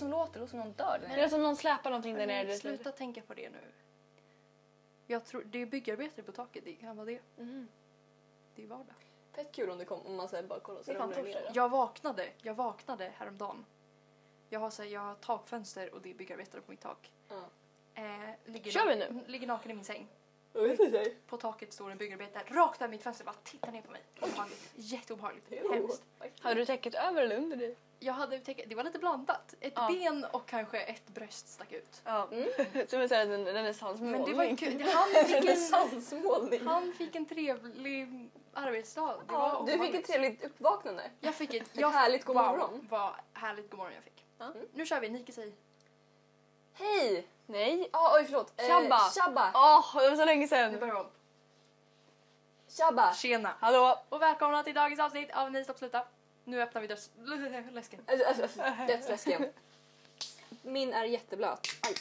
som låter? Det låter som någon dör. där Det är som någon släpar någonting där nere. Sluta tänka på det nu. Jag tror, det är byggarbetare på taket, det kan vara det. Mm. Det är vardag. Fett kul om det kom, om man säger bara kollar så Det är fan ramlar ner. Jag vaknade, jag vaknade häromdagen. Jag har, så här, jag har takfönster och det är byggarbetare på mitt tak. Ja. Eh, ligger, Kör vi nu? ligger naken i min säng. Jag vet inte. På taket står en byggarbetare rakt över mitt fönster bara tittar ner på mig. Obehagligt. Jätteobehagligt. Hemskt. Hade du täcket över eller under dig? Jag hade tänkt, det var lite blandat. Ett Ja. ben och kanske ett bröst stack ut. Ja. Mm. Som en sån renässansmålning. Men det var kul. Han fick en, han fick en trevlig arbetsdag. Det var Ja, du fick ett trevligt uppvaknande. Jag fick ett, Ett jag, härligt god morgon. vad härligt god morgon jag fick. Ja. Mm. Nu kör vi, Nike säg. Hej! Nej. Ah, oj förlåt. Eh, Tjabba. Tjabba. Åh, det var så länge Nu sedan. börjar vi om. Tjabba. Tjena! Hallå. Och välkomna till dagens avsnitt av Ni stopp sluta. Nu öppnar vi döds... läsken. Alltså, alltså, alltså, Dödsläsken. Min är jätteblöt. Aj.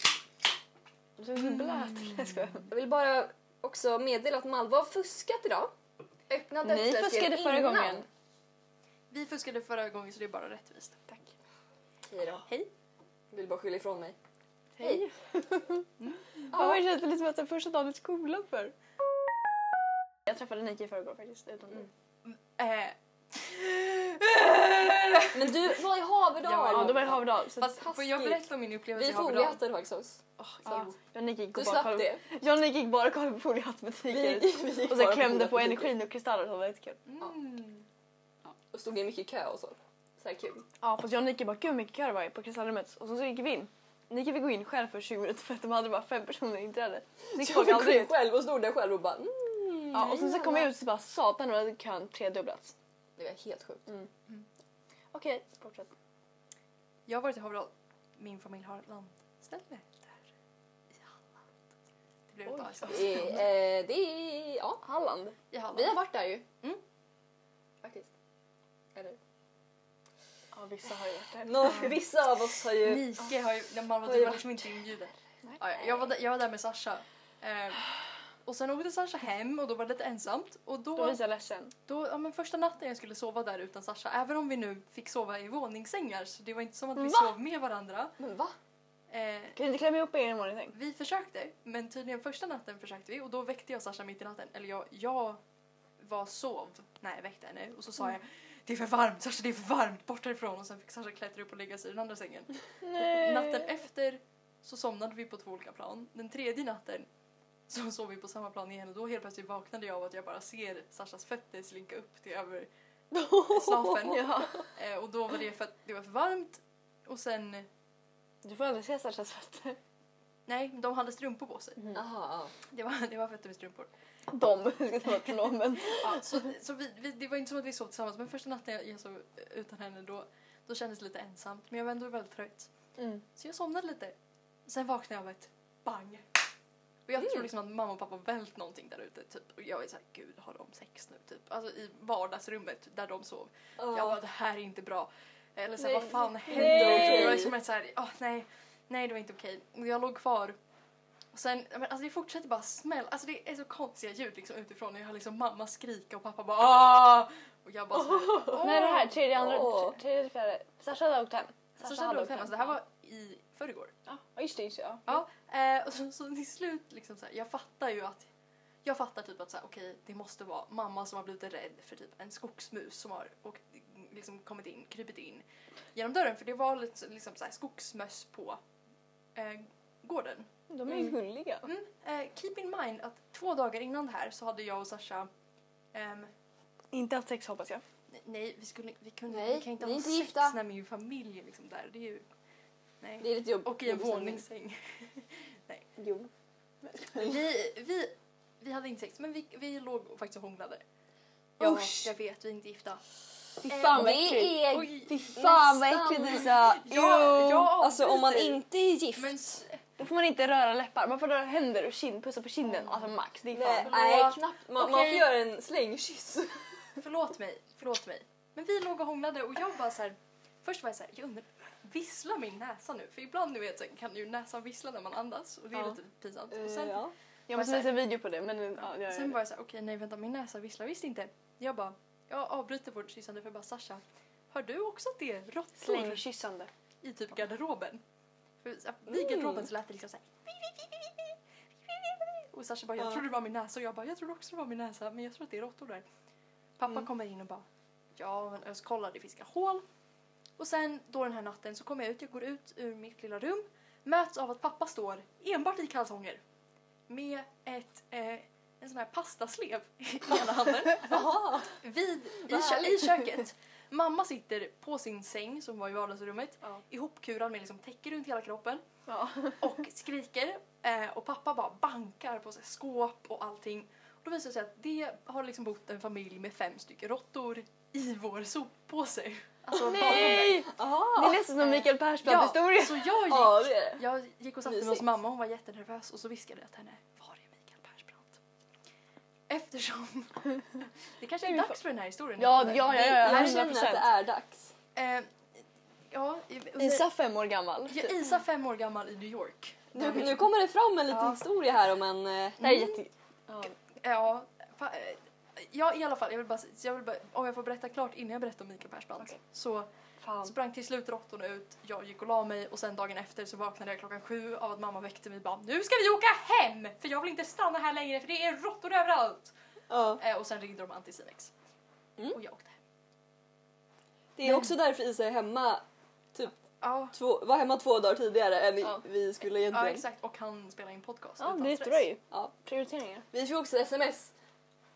Du är så blöt. Jag skojar. Jag vill bara också meddela att Malva har fuskat idag. Öppna Ni dödsläsken fuskade förra innan. gången. Vi fuskade förra gången så det är bara rättvist. Tack. Hej då. Hej. Vill bara skylla ifrån mig. Hej. Ja. Ja. Det känns lite som att det är första dagen i skolan för. Jag träffade Nike i förrgår faktiskt. Utan Mm. Eh, Men du var i Haverdal. Ja, då var det Haverdal. Så fast får jag berätta om min upplevelse Vi i Haverdal? faktiskt. Ja. jag och Nike gick Du slapp det. Nike gick bara och kollade på foliehattbutiker. Vi, vi Och sen klämde på energin och kristaller så det var jättekul. Mm. Och stod i mycket kö och så. Så här kul. Ja fast jag och Nike bara gud mycket kö det var på kristallrummet. Och så gick vi in. Nike fick gå in själv för 20 minuter för att de hade bara fem personer inträde. Så Jag fick gå in själv och stod där själv och bara mm, Ja, och sen så kom jag ut och så bara satan vad hade kön tredubblats. Det var helt sjukt. Okej, fortsätt. Jag har varit i Haverdal. Min familj har landställe där. I Halland. Det blev ett avsnitt. Det är, eh, det är, ja. Halland. I Halland. Vi har varit där ju. Mm. Faktiskt. Eller? Ja vissa har ju varit där. Nå, vissa av oss har ju... Nike har ju, man var, Har du ju var varit- liksom inte inbjuden. Nej. Ja, ja, jag, var där, jag var där med Sasha. Eh, och sen åkte Sasha hem och då var det lite ensamt. Och Då då, var jag ledsen. då ja, men första natten jag skulle sova där utan Sasha, även om vi nu fick sova i våningssängar så det var inte som att vi Va? sov med varandra. Men va? Eh, Kan du inte klämma ihop er i en våningssäng? vi försökte, men tydligen första natten försökte vi och då väckte jag Sasha mitt i natten. Eller jag, jag var sov när jag väckte henne och så sa jag det är för varmt Sasha, det är för varmt, bort härifrån. Och sen fick Sasha klättra upp och lägga sig i den andra sängen. Nej. Natten efter så somnade vi på två olika plan. Den tredje natten så sov vi på samma plan igen och då helt plötsligt vaknade jag av att jag bara ser Sashas fötter slinka upp till över slafen. Ja. Eh, och då var det för att det var för varmt och sen, Du får aldrig se Sashas fötter. nej, de hade strumpor på sig. Jaha, ja. Det var, det var fötter med strumpor. De ska ta pronomen. Ja, så så vi, vi, det var inte som att vi sov tillsammans men första natten jag, jag sov utan henne då, då kändes det lite ensamt men jag var ändå väldigt trött. Mm. Så jag somnade lite. Sen vaknade jag av ett bang. Och jag tror liksom att mamma och pappa vält någonting där ute. Typ. Och jag är såhär, gud har de sex nu? Typ. Alltså i vardagsrummet där de sov. Jag bara, det här är inte bra. Eller såhär, vad fan händer? Nej. Och jag var liksom såhär, åh nej, nej det var inte okej. Och jag låg kvar. Och sen, men alltså det fortsätter bara smälla. Alltså det är så konstiga ljud liksom utifrån. Jag hör liksom mamma skrika och pappa bara Aah! Och jag bara såhär, åh! Nej det här, tredje, andra, tredje, fjärde. Sasha hade åkt hem. Så kände jag hem. Alltså, det här var i förrgår. Ja, just det. Just det ja. Ja, eh, och så, så till slut liksom så här, jag fattar ju att jag fattar typ att så här, okej, det måste vara mamma som har blivit rädd för typ en skogsmus som har och, liksom kommit in, krypit in genom dörren för det var lite liksom så här, skogsmöss på eh, gården. De är ju gulliga. Mm, eh, keep in mind att två dagar innan det här så hade jag och Sasha ehm, Inte haft sex hoppas jag. nej, nej, vi, skulle, vi, kunde, Nej, vi kan inte ni är ha inte sex gifta. när min familj är liksom där. Det är ju... Nej. Det är lite jobb. Och i en våningssäng. Jo. Vi, vi, vi hade inte sex, men vi, vi låg faktiskt och hånglade. Ja, Usch. jag vet, vi är inte gifta. Fy Eh, fan vad äckligt. Fy fan vad äckligt Lisa. Ja, ja. Alltså om man inte är gift. Men Då får man inte röra läppar. Man får röra händer och kind, pussa på kinden. Alltså max. Det är Nej, fan. nej knappt. Man, man Okej. får göra en slängkyss. förlåt mig, förlåt mig. Men vi låg och hånglade och jag bara så här. Först var jag så här, jag undrar, visslar min näsa nu? För ibland du vet så kan ju näsan vissla när man andas och det är Ja. lite pinsamt. Eh, Och sen, ja. Jag måste visa en video på det men ja, jag sen var jag så här, okej nej vänta min näsa visslar visst inte. Jag bara, jag avbryter vårt kyssande för jag bara Sasha, hör du också att det är råttor Slängkyssande. i typ garderoben? För så- Vid garderoben så lät det liksom såhär och Sasha bara, jag Ja. trodde det var min näsa och jag bara, jag trodde också det var min näsa men jag tror att det är råttor där. Pappa Mm. kommer in och bara, ja men jag det fiskar hål. Och sen då den här natten så kommer jag ut, jag går ut ur mitt lilla rum, möts av att pappa står enbart i kalsonger med ett, eh, en sån här pastaslev i ena handen vid, i, kö- i köket. Mamma sitter på sin säng som var i vardagsrummet Ja. ihopkurad med liksom täcke runt hela kroppen Ja. och skriker eh, och pappa bara bankar på sig skåp och allting. Och då visar det sig att det har liksom bott en familj med fem stycken råttor i vår soppåse. Alltså. Nej! Är nästan som Mikael Persbrandt-historia. så jag gick, Ja, det är det. jag gick och satte mig hos mamma, hon var jättenervös och så viskade jag till henne, var är Mikael Persbrandt? Eftersom det kanske är dags för den här historien. Ja, ja, ja, ja, ja, Jag 100%. känner att det är dags. Eh, ja, under, Isa fem år gammal. Ja, Isa fem år gammal i New York. Nu, nu kommer det fram en liten Ja. historia här om en... eh, Det här är jätte... Ja. Ja, pa, eh, ja, i alla fall. Jag vill bara, jag vill bara, om jag får berätta klart innan jag berättar om Mikael Persbrandt. Okej. Så Fan. sprang till slut råttorna ut, jag gick och la mig och sen dagen efter så vaknade jag klockan sju av att mamma väckte mig och bara Nu ska vi åka hem! För jag vill inte stanna här längre för det är råttor överallt! Ja. Eh, och sen ringde de Anticimex. Mm. Och jag åkte hem. Det är Men- också därför Isa är hemma, typ Ja, två, var hemma två dagar tidigare än Ja. vi skulle ja egentligen. exakt. Och han spelar in podcast Ja, utan det stress. det ju. Ja. Prioriteringar. Vi fick också sms.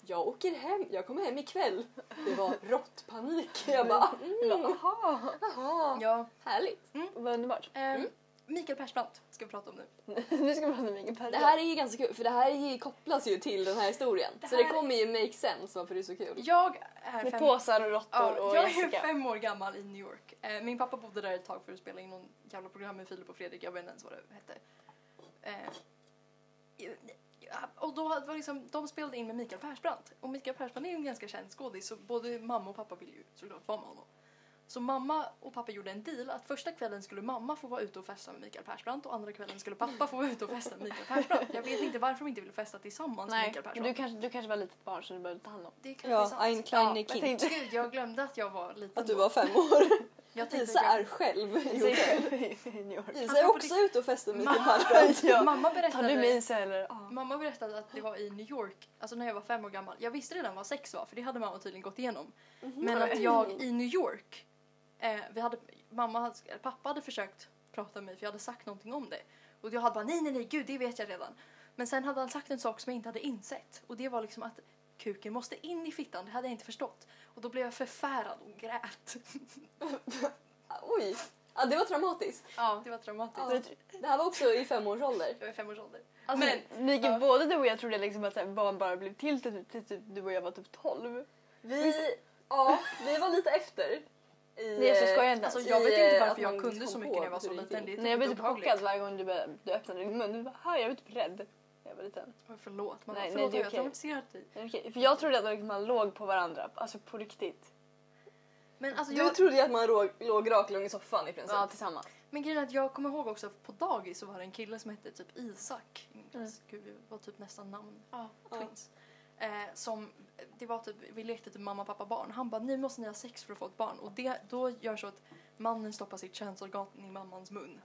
Jag åker hem, jag kommer hem ikväll. Det var råttpanik. Jag bara, Mm. mm, Jaha, jaha, Ja, härligt. vad underbart. ehm, Mikael Persbrandt ska vi prata om nu. nu ska vi prata om Mikael Persbrandt. Det här är ju ganska kul för det här är ju- kopplas ju till den här historien. Det Så det här- kommer ju make sense varför det är så kul. Jag är Med fem påsar och råttor Ja, och jag är Jessica. fem år gammal i New York. Eh, min pappa bodde där ett tag för att spela in någon jävla program med Filip och Fredrik, jag vet inte ens vad det hette. Eh, och då var liksom, de spelade in med Mikael Persbrandt. Och Mikael Persbrandt är ju en ganska känd skådis så både mamma och pappa ville ju såklart vara med honom. Så mamma och pappa gjorde en deal att första kvällen skulle mamma få vara ute och festa med Mikael Persbrandt och andra kvällen skulle pappa få vara ute och festa med Mikael Persbrandt. Jag vet inte varför de inte ville festa tillsammans med Nej, Mikael men Persbrandt. du kanske, du kanske var litet barn så du behövde ta hand om. Det kanske är Ja, sant. ein kleine Ja, jag Kind. Gud, jag glömde att jag var liten Att du var fem år. Jag tänkte Isa att jag- är själv i hotell. New York. Isa är också ute och festar med Mamma. Ja. mamma, Tar berättade, du med Isa eller? Ja. mamma berättade att det var i New York, alltså när jag var fem år gammal. Jag visste redan vad sex var för det hade mamma tydligen gått igenom. Men att jag i New York, eh, vi hade, mamma, hade- pappa hade försökt prata med mig för jag hade sagt någonting om det. Och jag hade bara nej nej nej gud det vet jag redan. Men sen hade han sagt en sak som jag inte hade insett och det var liksom att kuken måste in i fittan, det hade jag inte förstått. Och då blev jag förfärad och grät. Oj, ja, det var traumatiskt. Ja, det var traumatiskt. Ja. Det här var också i femårsålder. Jag var i femårsåldern. Alltså, Men- Mikael, ja. både du och jag trodde liksom att barn bara blev till till, till, typ du och jag var typ 12. Vi, ja, vi var lite efter. I, Nej, så skojar jag inte Alltså jag vet inte eh, varför att jag kunde så mycket när jag var så liten. är Nej, jag blev typ chockad varje gång du, började- du öppnade din mun. Du bara, "Hör, jag blev typ rädd. Jag var liten. Oj, Förlåt, mamma. Nej, nej, förlåt det är jag har traumatiserat dig. Men okej, För jag trodde att man låg på varandra, alltså på riktigt. Men alltså Du jag, trodde ju att man låg, låg raklång i soffan i princip. Ja, tillsammans. men grejen är att jag kommer ihåg också på dagis så var det en kille som hette typ Isak. klass. Gud, vi var typ nästan namn. Ja, Ja. twins. Eh, som, det var typ, vi lekte typ mamma, pappa, barn. Han bara, nu måste ni ha sex för att få ett barn. Och det, då gör så att mannen stoppar sitt könsorgan i mammans mun.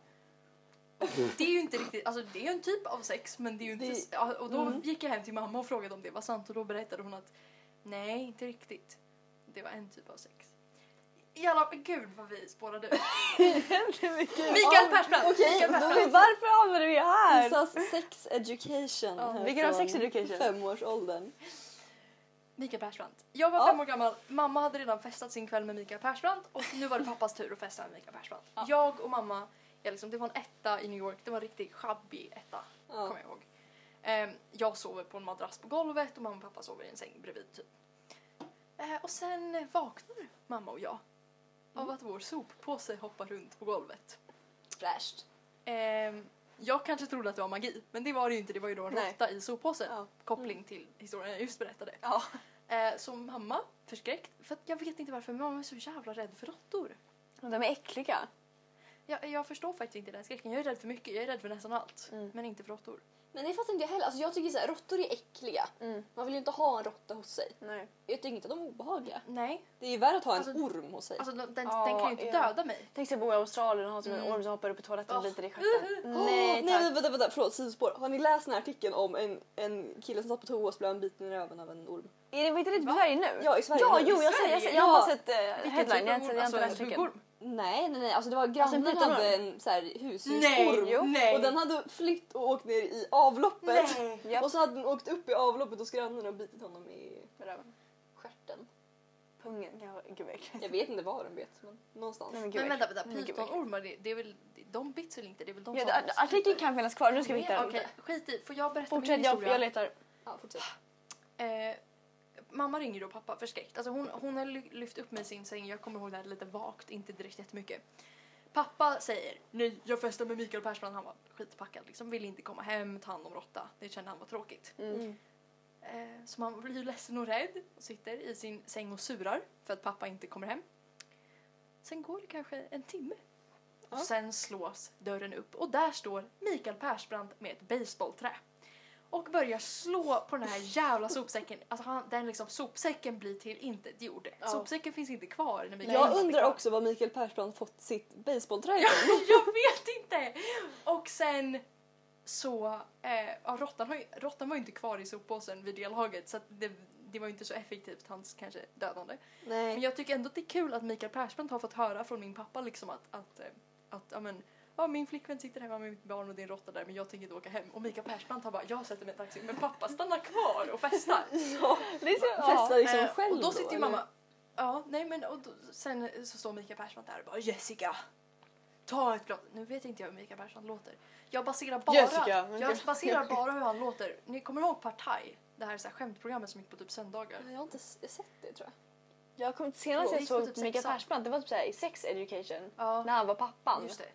Det är ju inte riktigt, alltså det är ju en typ av sex men det är ju inte, Det- ja, och då Mm. gick jag hem till mamma och frågade om det var sant och då berättade hon att nej, inte riktigt. Det var en typ av sex. I alla gud vad vi spårade ut. Mikael Persbrandt! Okej, Mikael då Persbrandt! är Varför hamnade vi här? Isas sex education. Ja, vilken av sex education? Femårsåldern. Mikael Persbrandt. Jag var Ja. fem år gammal, mamma hade redan festat sin kväll med Mikael Persbrandt och nu var det pappas tur att festa med Mikael Persbrandt. Jag och mamma, ja, liksom, det var en etta i New York, det var en riktigt shabby etta, Ja. kommer jag ihåg. Ehm, jag sover på en madrass på golvet och mamma och pappa sover i en säng bredvid typ. Eh, och sen eh, vaknar mamma och jag Mm. av att vår soppåse hoppar runt på golvet. Fräscht. Ehm, jag kanske trodde att det var magi, men det var det ju inte. Det var ju då en råtta i soppåsen. Ja. Koppling till historien jag just berättade. Ja. Eh, så mamma, förskräckt, för att jag vet inte varför, men mamma är så jävla rädd för råttor. De är äckliga. Jag, jag förstår faktiskt inte den skräcken. Jag är rädd för mycket. Jag är rädd för nästan allt. Mm. Men inte för råttor. Men det fattar inte jag heller. Alltså jag tycker så här, råttor är äckliga. Mm. Man vill ju inte ha en råtta hos sig. Nej. Jag tycker inte att de är obehagliga. Nej. Det är ju värre att ha en Alltså- orm hos sig. Alltså den, den, Ja, den kan ju inte ja. döda mig. Tänk sig bo i Australien och ha typ en Mm. orm som hoppar upp i toaletten och Oh. biter dig i stjärten. Åh, Nej nej men vänta, vänta, förlåt sidospår. Har ni läst den här artikeln om en, en kille som satt på toa och blev han biten i röven av en orm? Är det, var inte det i? Sverige nu? Ja, i Sverige Ja, nu. jo jag, ser, jag, ser, jag har bara sett uh, headline, jag har typ inte av jag har inte orm? läst Alltså, artikeln. Nej, nej, nej. Alltså det var Alltså, grannen en liten hade en så här Nej, husdjursorm. jo. nej. Och den hade flytt och åkt ner i avloppet. Nej. Och så hade den åkt upp i avloppet hos grannen och bitit honom i Röven. stjärten. Pungen kanske. Gud vad äckligt. Jag vet inte var den bet, men någonstans. Nej, men Men vad vänta, vänta. Pytonormar, det, det är väl, de bits väl inte? Det är väl de Ja, som... det- artikeln kan finnas kvar, nu ska vi hitta Okej, den. skit i. Får jag berätta Fortsätt, min historia? jag letar. Ja, fortsätt. Eh, mamma ringer då pappa förskräckt. Alltså hon, hon har ly- lyft upp mig i sin säng. Jag kommer ihåg det här lite vagt, inte direkt jättemycket. Pappa säger nej, jag festar med Mikael Persbrandt. Han var skitpackad liksom. Ville inte komma hem, ta hand om råtta. Det kände han var tråkigt. Mm. Eh, så man blir ju ledsen och rädd och sitter i sin säng och surar för att pappa inte kommer hem. Sen går det kanske en timme. Och Ja. sen slås dörren upp och där står Mikael Persbrandt med ett baseballträ. Och börjar slå på den här jävla sopsäcken. Alltså han, den liksom, sopsäcken blir till intet gjord. Ja. Sopsäcken finns inte kvar när Mikael Jag undrar kvar. också var Mikael Persbrandt fått sitt basebollträ Ja, ifrån. jag vet inte! Och sen så, eh, ja, råttan, har ju, råttan var ju inte kvar i soppåsen vid delhaget så att det, det var ju inte så effektivt, hans kanske dödande. Men Nej. jag tycker ändå att det är kul att Mikael Persbrandt har fått höra från min pappa liksom att, att, eh, att ja, men, ja, min flickvän sitter hemma med mitt barn och en råtta där men jag tänker inte åka hem. Och Mikael Persbrandt har bara, jag sätter mig i en taxi men pappa stannar kvar och festar. Ja, är så, festar ja. liksom Eh, själv och då sitter ju eller? mamma, ja nej men och då, sen så står Mikael Persbrandt där och bara Jessica, ta ett glas. Nu vet inte jag hur Mikael Persbrandt låter. Jag baserar bara, Jessica, men- jag baserar bara hur han låter. Ni kommer ihåg Partaj? Det här, så här skämtprogrammet som gick på typ söndagar. Jag har inte sett det tror jag. Jag kom senast jag såg typ Mikael. Persbrandt, det var typ såhär i sex education. Ja, När han var pappan. just det.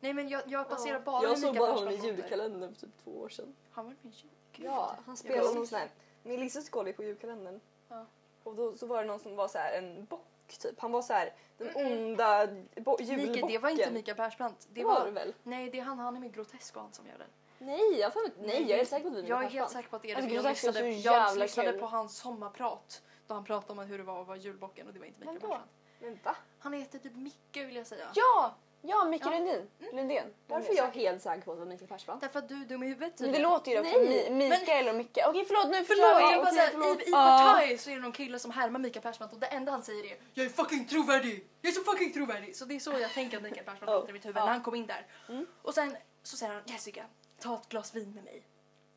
Nej men jag, jag baserar bara jag såg bara honom i julkalendern för typ två år sedan. Han var med i. Ja, han spelade någon sån här... Min lillesyster kollade på julkalendern. Ja. Och då så var det någon som var så här en bock typ. Han var så här den onda bo- julbocken. Mikael, det var inte Mikael Persbrandt. Det Det var det var, väl? nej, det är han, han är med Grotesco han som gör den. Nej, jag, får, nej, jag är säker på att det är Jag är helt säker på att det är det. Alltså, jag lyssnade, så jag jävla lyssnade på hans sommarprat då han pratade om hur det var att vara julbocken och det var inte Mikael? Persbrandt. Men va? Han heter typ Micke vill jag säga. Ja! Ja, Micke Ja. Lundin. Lundén. Varför är jag helt säker på att det var Mikael Persbrandt? Därför att du är dum i huvudet Men det tydligen. låter ju Nej, Mi- Mikael och Micke. Okej förlåt nu Förlåt, jag bara förlåt. i, i. Partaj så är det någon kille som härmar Mikael Persbrandt och det enda han säger är Jag är fucking trovärdig! Jag är så fucking trovärdig! Så det är så jag tänker att Mikael Persbrandt Oh. låter i mitt huvud Ja. när han kom in där. Mm. Och sen så säger han Jessica, ta ett glas vin med mig.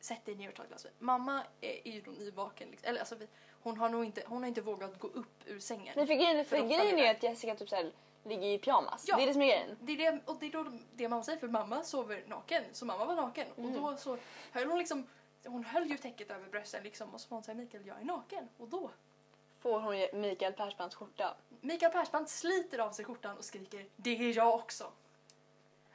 Sätt dig ner och ta ett glas vin. Mamma är, är ju då nyvaken. Liksom. Eller alltså, vi- hon har nog inte, hon har inte vågat gå upp ur sängen. Men för grejen, för För grejen råttan är är att Jessica typ såhär ligger i pyjamas. Ja. Det är det som är grejen. Det är det, och det är då det mamma säger för mamma sover naken. Så mamma var naken. Och då så höll hon liksom hon höll ju täcket över brösten liksom och så var hon såhär Mikael jag är naken. Och då Får hon ge Mikael Persbrandts skjorta. Mikael Persbrandt sliter av sig skjortan och skriker det är jag också.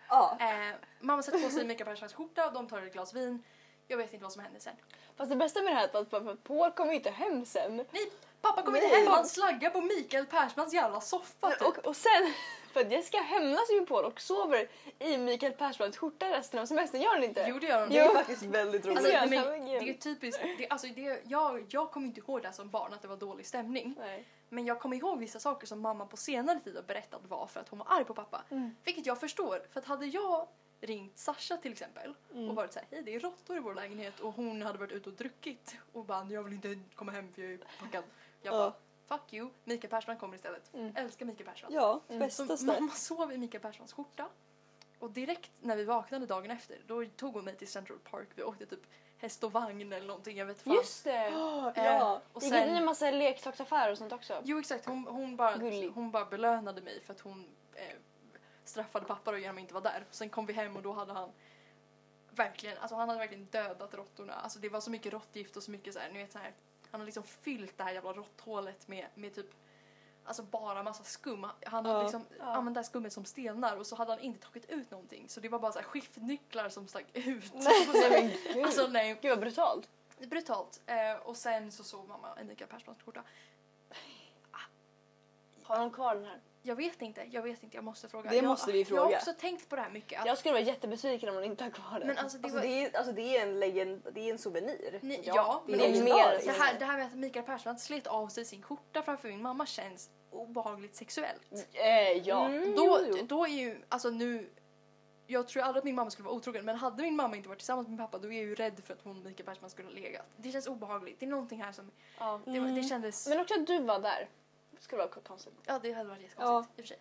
Ja. Eh, mamma sätter på sig Mikael Persbrandts skjorta och de tar ett glas vin. Jag vet inte vad som händer sen. Fast det bästa med det här är att, att Paul kommer ju inte hem sen. Nej, pappa kommer Nej. inte hem han slaggar på Mikael Persbrandts jävla soffa typ. Och, och sen, för att Jessica hämnas ju på Paul och sover i Mikael Persbrandts skjorta resten av semestern. Gör hon inte? Jo det gör hon. Det är faktiskt väldigt roligt. Alltså, men, det är typiskt, det, alltså, det, jag, jag kommer inte ihåg det här som barn att det var dålig stämning. Nej. Men jag kommer ihåg vissa saker som mamma på senare tid har berättat var för att hon var arg på pappa. Mm. Vilket jag förstår, för att hade jag ringt Sasha till exempel Mm. och varit såhär, hej det är råttor i vår lägenhet och hon hade varit ute och druckit och bara, jag vill inte komma hem för jag är packad. Jag Ja. bara, fuck you, Mikael Persbrandt kommer istället. Mm. Älskar Mikael Persbrandt. Ja, Mm. bästa Så mamma sov i Mikael Persbrandts skjorta och direkt när vi vaknade dagen efter då tog hon mig till Central Park. Vi åkte typ häst och vagn eller någonting, jag vet fan. Just det! Ja. Eh, och Gick inte sen, en massa leksaksaffärer och sånt också? Jo exakt, hon, hon, bara, Gullig. hon bara belönade mig för att hon eh, straffade pappa och genom att inte vara där. Sen kom vi hem och då hade han verkligen, alltså han hade verkligen dödat råttorna. Alltså det var så mycket råttgift och så mycket så här, ni vet så här. Han har liksom fyllt det här jävla råtthålet med, med typ Alltså bara massa skum. Han hade Ja. liksom Ja. använt det här skummet som stelnar och så hade han inte tagit ut någonting. Så det var bara så här skiftnycklar som stack ut. Nej gud. alltså nej, Gud vad brutalt. brutalt. Eh, och sen så såg mamma en Mikael Persbrandts skjorta. Har de kvar den här? Jag vet inte, jag vet inte, jag måste fråga. Det jag, måste vi Jag har fråga. också tänkt på det här mycket. Att, Jag skulle vara jättebesviken om hon inte har kvar den. men alltså det Alltså var, det, är, alltså det är en legend, det är en souvenir. Ni, ja, det men är det är mer mer- det, här, det här med att Mikael Persbrandt slet av sig sin skjorta framför min mamma känns obehagligt sexuellt. Eh, ja. Mm, Då, jo, jo. då är ju, alltså nu, jag tror aldrig att min mamma skulle vara otrogen men hade min mamma inte varit tillsammans med min pappa då är jag ju rädd för att hon Mikael Persbrandt skulle ha legat. Det känns obehagligt, det är någonting här som, ja. det, det kändes, Men också att du var där. Det skulle vara konstigt. ja det hade varit jättekonstigt Ja. i och för sig.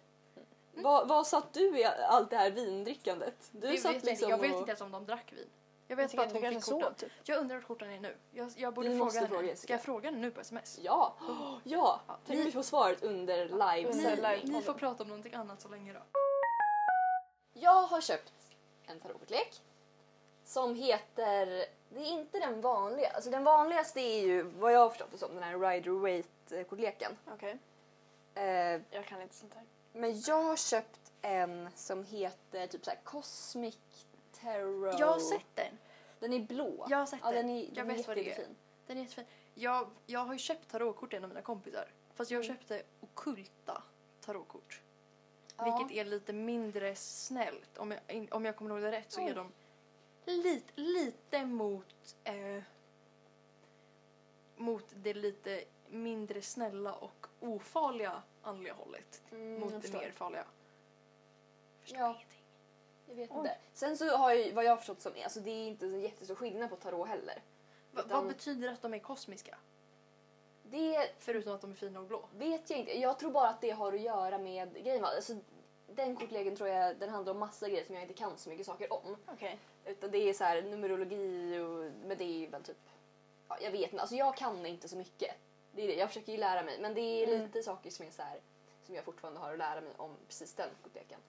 Vad, vad satt du i allt det här vindrickandet? Du Det satt vet jag, liksom inte. jag vet inte ens om de drack vin. Jag Jag vet bara att hon fick sov, typ. Jag undrar vart skjortan är nu. Jag, jag borde Vi fråga henne. fråga Ska jag fråga henne nu på sms? Ja, ja. Ja, Tänk om ni- vi får svaret under live. Ni, live- ni får prata om någonting annat så länge då. Jag har köpt en tarotkortlek som heter, det är inte den vanliga, alltså den vanligaste är ju vad jag har förstått det som den här Rider Waite-kortleken. Okej. Eh, Jag kan inte sånt här. men jag har köpt en som heter typ så här Cosmic Tarot. Jag har sett den. Den är blå. Jag har sett ja, den. den är, Jag den vet vad det är. Den är jättefin. Jag, jag har ju köpt tarotkort till en av mina kompisar. Fast jag Mm. köpte okulta tarotkort. Ja. Vilket är lite mindre snällt. Om jag, om jag kommer ihåg det rätt så är de lite, lite mot, eh, mot det lite mindre snälla och ofarliga andliga hållet. Mm, mot jag det mer farliga. Förstår Ja. ingenting. Jag vet Oj. inte. Sen så har jag, vad jag har förstått som, alltså det är inte en jättestor skillnad på tarot heller. Va, Utan- Vad betyder att de är kosmiska? Det Förutom att de är fina och blå. vet jag inte. Jag tror bara att det har att göra med grejen. Alltså, den kortleken tror jag den handlar om massa grejer som jag inte kan så mycket saker om. Okej. Utan det är så här numerologi och men det är väl typ ja, jag vet inte. Alltså jag kan inte så mycket. Det är det. Jag försöker ju lära mig men det är Mm. lite saker som är så här som jag fortfarande har att lära mig om precis den kortleken.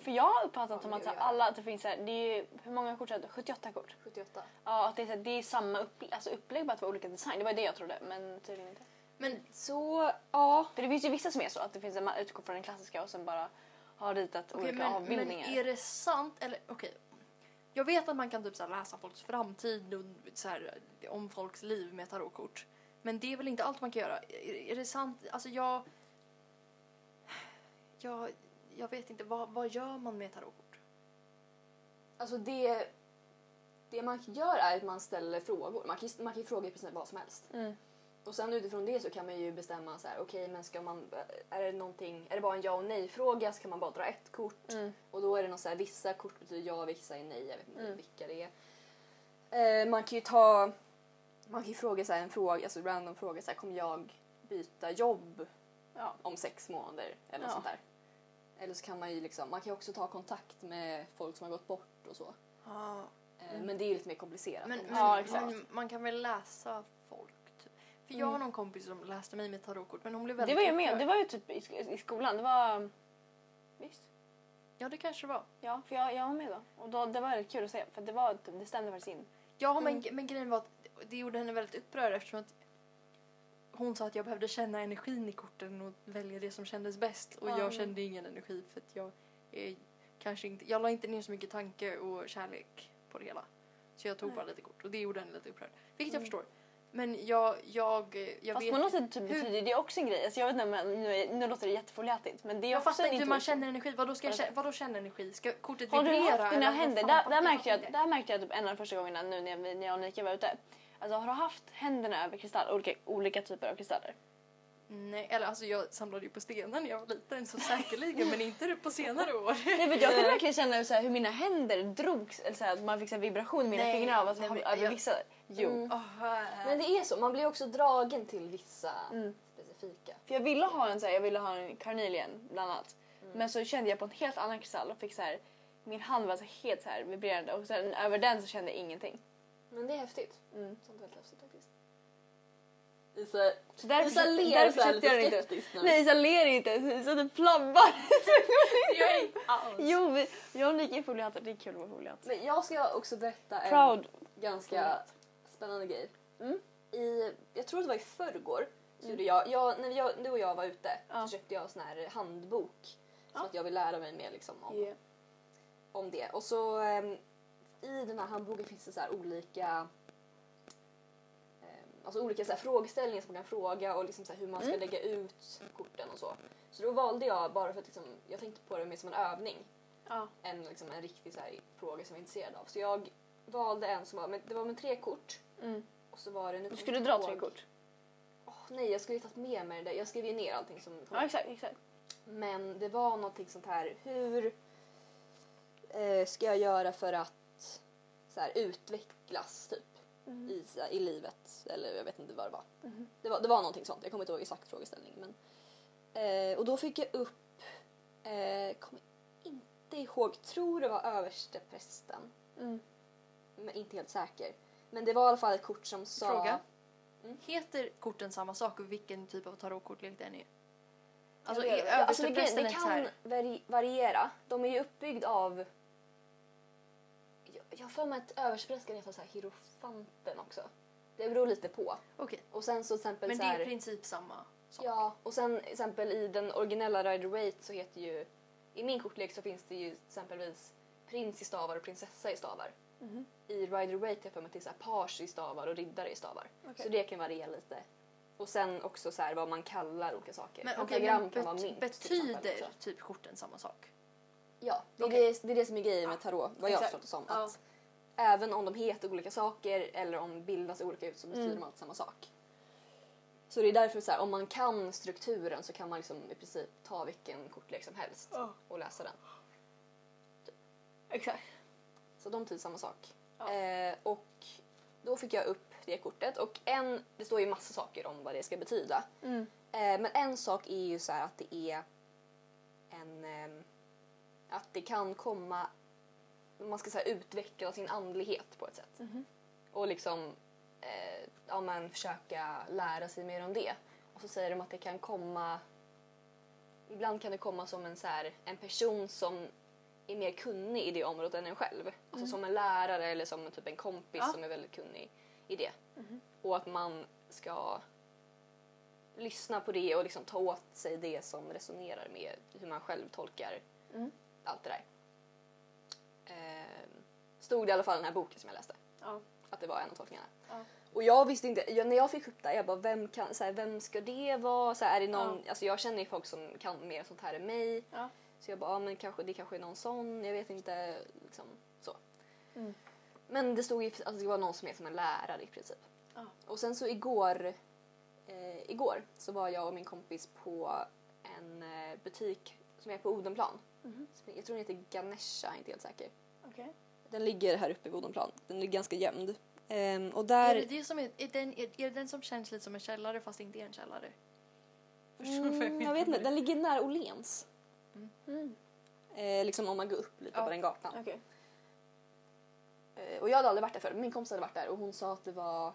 För jag har uppfattat som att alla, att det finns så här, det är ju, hur många kort är det? 78 kort? 78. Ja, att det är, så här, det är samma upp, alltså upplägg bara att det var olika design. Det var det jag trodde, men tydligen inte. Men Så ja. För det finns ju vissa som är så, att det finns en man utgår från den klassiska och sen bara har ritat Okej, olika men, men avbildningar. är det sant? Eller okej. Jag vet att man kan typ så läsa folks framtid och så här, om folks liv med tarotkort. Men det är väl inte allt man kan göra? Är, det sant? Alltså jag... Jag, jag vet inte, vad, vad gör man med tarotkort? Alltså det, det man gör är att man ställer frågor. Man kan, man kan ju fråga i princip vad som helst. Mm. Och sen utifrån det så kan man ju bestämma så här, okej men ska man, är det någonting, är det bara en ja och nej fråga så kan man bara dra ett kort. Mm. Och då är det något så här, vissa kort betyder ja, vissa är nej, jag vet inte Mm. vilka det är. Eh, man kan ju ta, man kan ju fråga så här, en fråga, alltså random fråga så här, kommer jag byta jobb Ja. om sex månader eller något Ja. sånt där. Eller så kan man ju liksom, man kan ju också ta kontakt med folk som har gått bort och så. Eh, Men det är ju lite mer komplicerat. Men, men, man Ja, men man kan väl läsa folk? Typ. För jag Mm. har någon kompis som läste mig med tarotkort men hon blev Det väldigt var ju med, det var ju typ i skolan. Det var... Visst? Ja det kanske det var. Ja, för jag, jag var med då. Och då, det var väldigt kul att se, för det, var, typ- det stämde faktiskt in. Ja, men, Mm. men grejen var att det gjorde henne väldigt upprörd eftersom att hon sa att jag behövde känna energin i korten och välja det som kändes bäst. Och Ja. jag kände ingen energi för att jag är kanske inte, jag la inte ner så mycket tanke och kärlek på det hela. Så jag tog Nej. bara lite kort och det gjorde henne lite upprörd. Vilket jag Mm. förstår. Men jag, jag, jag Fast vet på något sätt typ hur- betyder det också en grej. Alltså jag vet inte, men nu, nu låter det jättefoliatigt. Men det är jag fattar inte hur man känner energi. Vadå, ska jag, känna, vadå känna energi? Ska kortet Har du vibrera? haft dina händer? Där, där, märkte jag, där märkte jag typ en av de första gångerna nu när, vi, när jag och Nika var ute. Alltså har du haft händerna över kristall, olika, olika typer av kristaller? Nej, eller alltså jag samlade ju på stenar när jag var liten så säkerligen men inte på senare år. Nej, för jag kan verkligen känna hur, så här, hur mina händer drogs, eller så här, att man fick så här, vibration i mina Nej, fingrar av att nej, över vissa. Jo. Mm. Men det är så, man blir också dragen till vissa Mm. specifika. För jag ville ha en så här, jag ville ha en carnelian bland annat. Mm. Men så kände jag på en helt annan kristall och fick så här, min hand var så helt så här vibrerande och sen över den så kände jag ingenting. Men det är häftigt. Mm. Sånt är väldigt häftigt faktiskt. Isa, Så därför, Isa ler därför så lite inte. skeptiskt nu. Nej Isa ler inte Isa typ flabbar. Jag jo, vi, jag och Nika är foliehattar, det är kul vara foliehatt. Men jag ska också berätta en Proud. ganska Foliehatt. Spännande grej. Mm. I, jag tror det var i förrgår. Så gjorde jag, jag, när jag, du och jag var ute så köpte jag en sån här handbok. Så att jag vill lära mig mer liksom om, Yeah. om det. Och så ehm, i den här handboken finns det så här olika ehm, alltså olika så här, frågeställningar som man kan fråga och liksom så här, hur man ska Mm. lägga ut korten och så. Så då valde jag bara för att liksom, jag tänkte på det mer som en övning Ja. än liksom en riktig så fråga som jag är intresserad av. Så jag valde en som var med, det var med tre kort Mm. och så var det... nu Du skulle dra tre kort. Åh, nej, jag skulle ju tagit med mig det där. Jag skrev ju ner allting som Ja, exakt, exakt. Men det var någonting sånt här, hur eh, ska jag göra för att så här, utvecklas typ Mm. i, i livet? Eller jag vet inte vad det var. Mhm. Det var, det var någonting sånt, jag kommer inte ihåg exakt frågeställning. Men, eh, och då fick jag upp, eh, kommer inte ihåg, tror det var översteprästen. Mm. Men inte helt säker. Men det var i alla fall ett kort som sa... Fråga. Mm. Heter korten samma sak och vilken typ av tarotkortlek det är nu? Alltså, är det, alltså det, översteprästen det så kan variera. De är ju uppbyggda av... Jag, har för mig att översteprästen heter så här hierofanten också. Det beror lite på. Okej, Och sen så exempel men det är i princip samma sak. Ja, och sen exempel i den originella Rider Waite så heter ju... I min kortlek så finns det ju exempelvis prins i stavar och prinsessa i stavar. I Rider Waite har jag för mig att är page i stavar och riddare i stavar. Okej. Så det kan variera lite. Och sen också så här vad man kallar olika saker. Men okej, Pentagram kan vara mynt betyder också. typ korten samma sak? Ja, det är, Okej. det, är det som är grejen med tarot, vad jag har förstått det som. Att även om de heter olika saker eller om bilderna ser olika ut så betyder Mm. de alltid samma sak. Så det är därför så här, om man kan strukturen så kan man liksom i princip ta vilken kortlek som helst Ja. och läsa den. Exakt. Så de betyder samma sak. Ja. Eh, och då fick jag upp det kortet och en, det står ju massa saker om vad det ska betyda. Mm. Eh, men en sak är ju så här att det är en... ehm, att det kan komma... Man ska här, utveckla sin andlighet på ett sätt. Mhm. Och liksom eh, ja, men försöka lära sig mer om det. Och så säger de att det kan komma... Ibland kan det komma som en, så här, en person som är mer kunnig i det området än en själv. Alltså som en lärare eller som typ en kompis Ja. som är väldigt kunnig i det. Mhm. Och att man ska lyssna på det och liksom ta åt sig det som resonerar med hur man själv tolkar Mm. allt det där. Ehm, stod det i alla fall i den här boken som jag läste. Ja. Att det var en av tolkningarna. Ja. Och jag visste inte, jag, när jag fick upp det jag bara vem, kan, så här, vem ska det vara? Så här, är det någon, alltså jag känner ju folk som kan mer sånt här än mig. Ja. Så jag bara, ja, men kanske, det kanske är någon sån, jag vet inte. Liksom, så. Mm. Men det stod ju alltså det var någon som är som en lärare i princip. Ja. Och sen så igår, eh, igår så var jag och min kompis på en eh, butik som är på Odenplan. Som- Jag tror den heter Ganesha, jag är inte helt säker. Okej. Den ligger här uppe vid Odenplan. Den är ganska gömd. Ehm, och Är där... det, det som är, är, den, är, är det den som känns lite som en källare fast inte är en källare? Mm, jag vet inte, den ligger nära Åhléns. Mm. Eh, liksom om man går upp lite Ja. på den gatan. Okej. Eh, och jag hade aldrig varit där förr. Min kompis hade varit där och hon sa att det var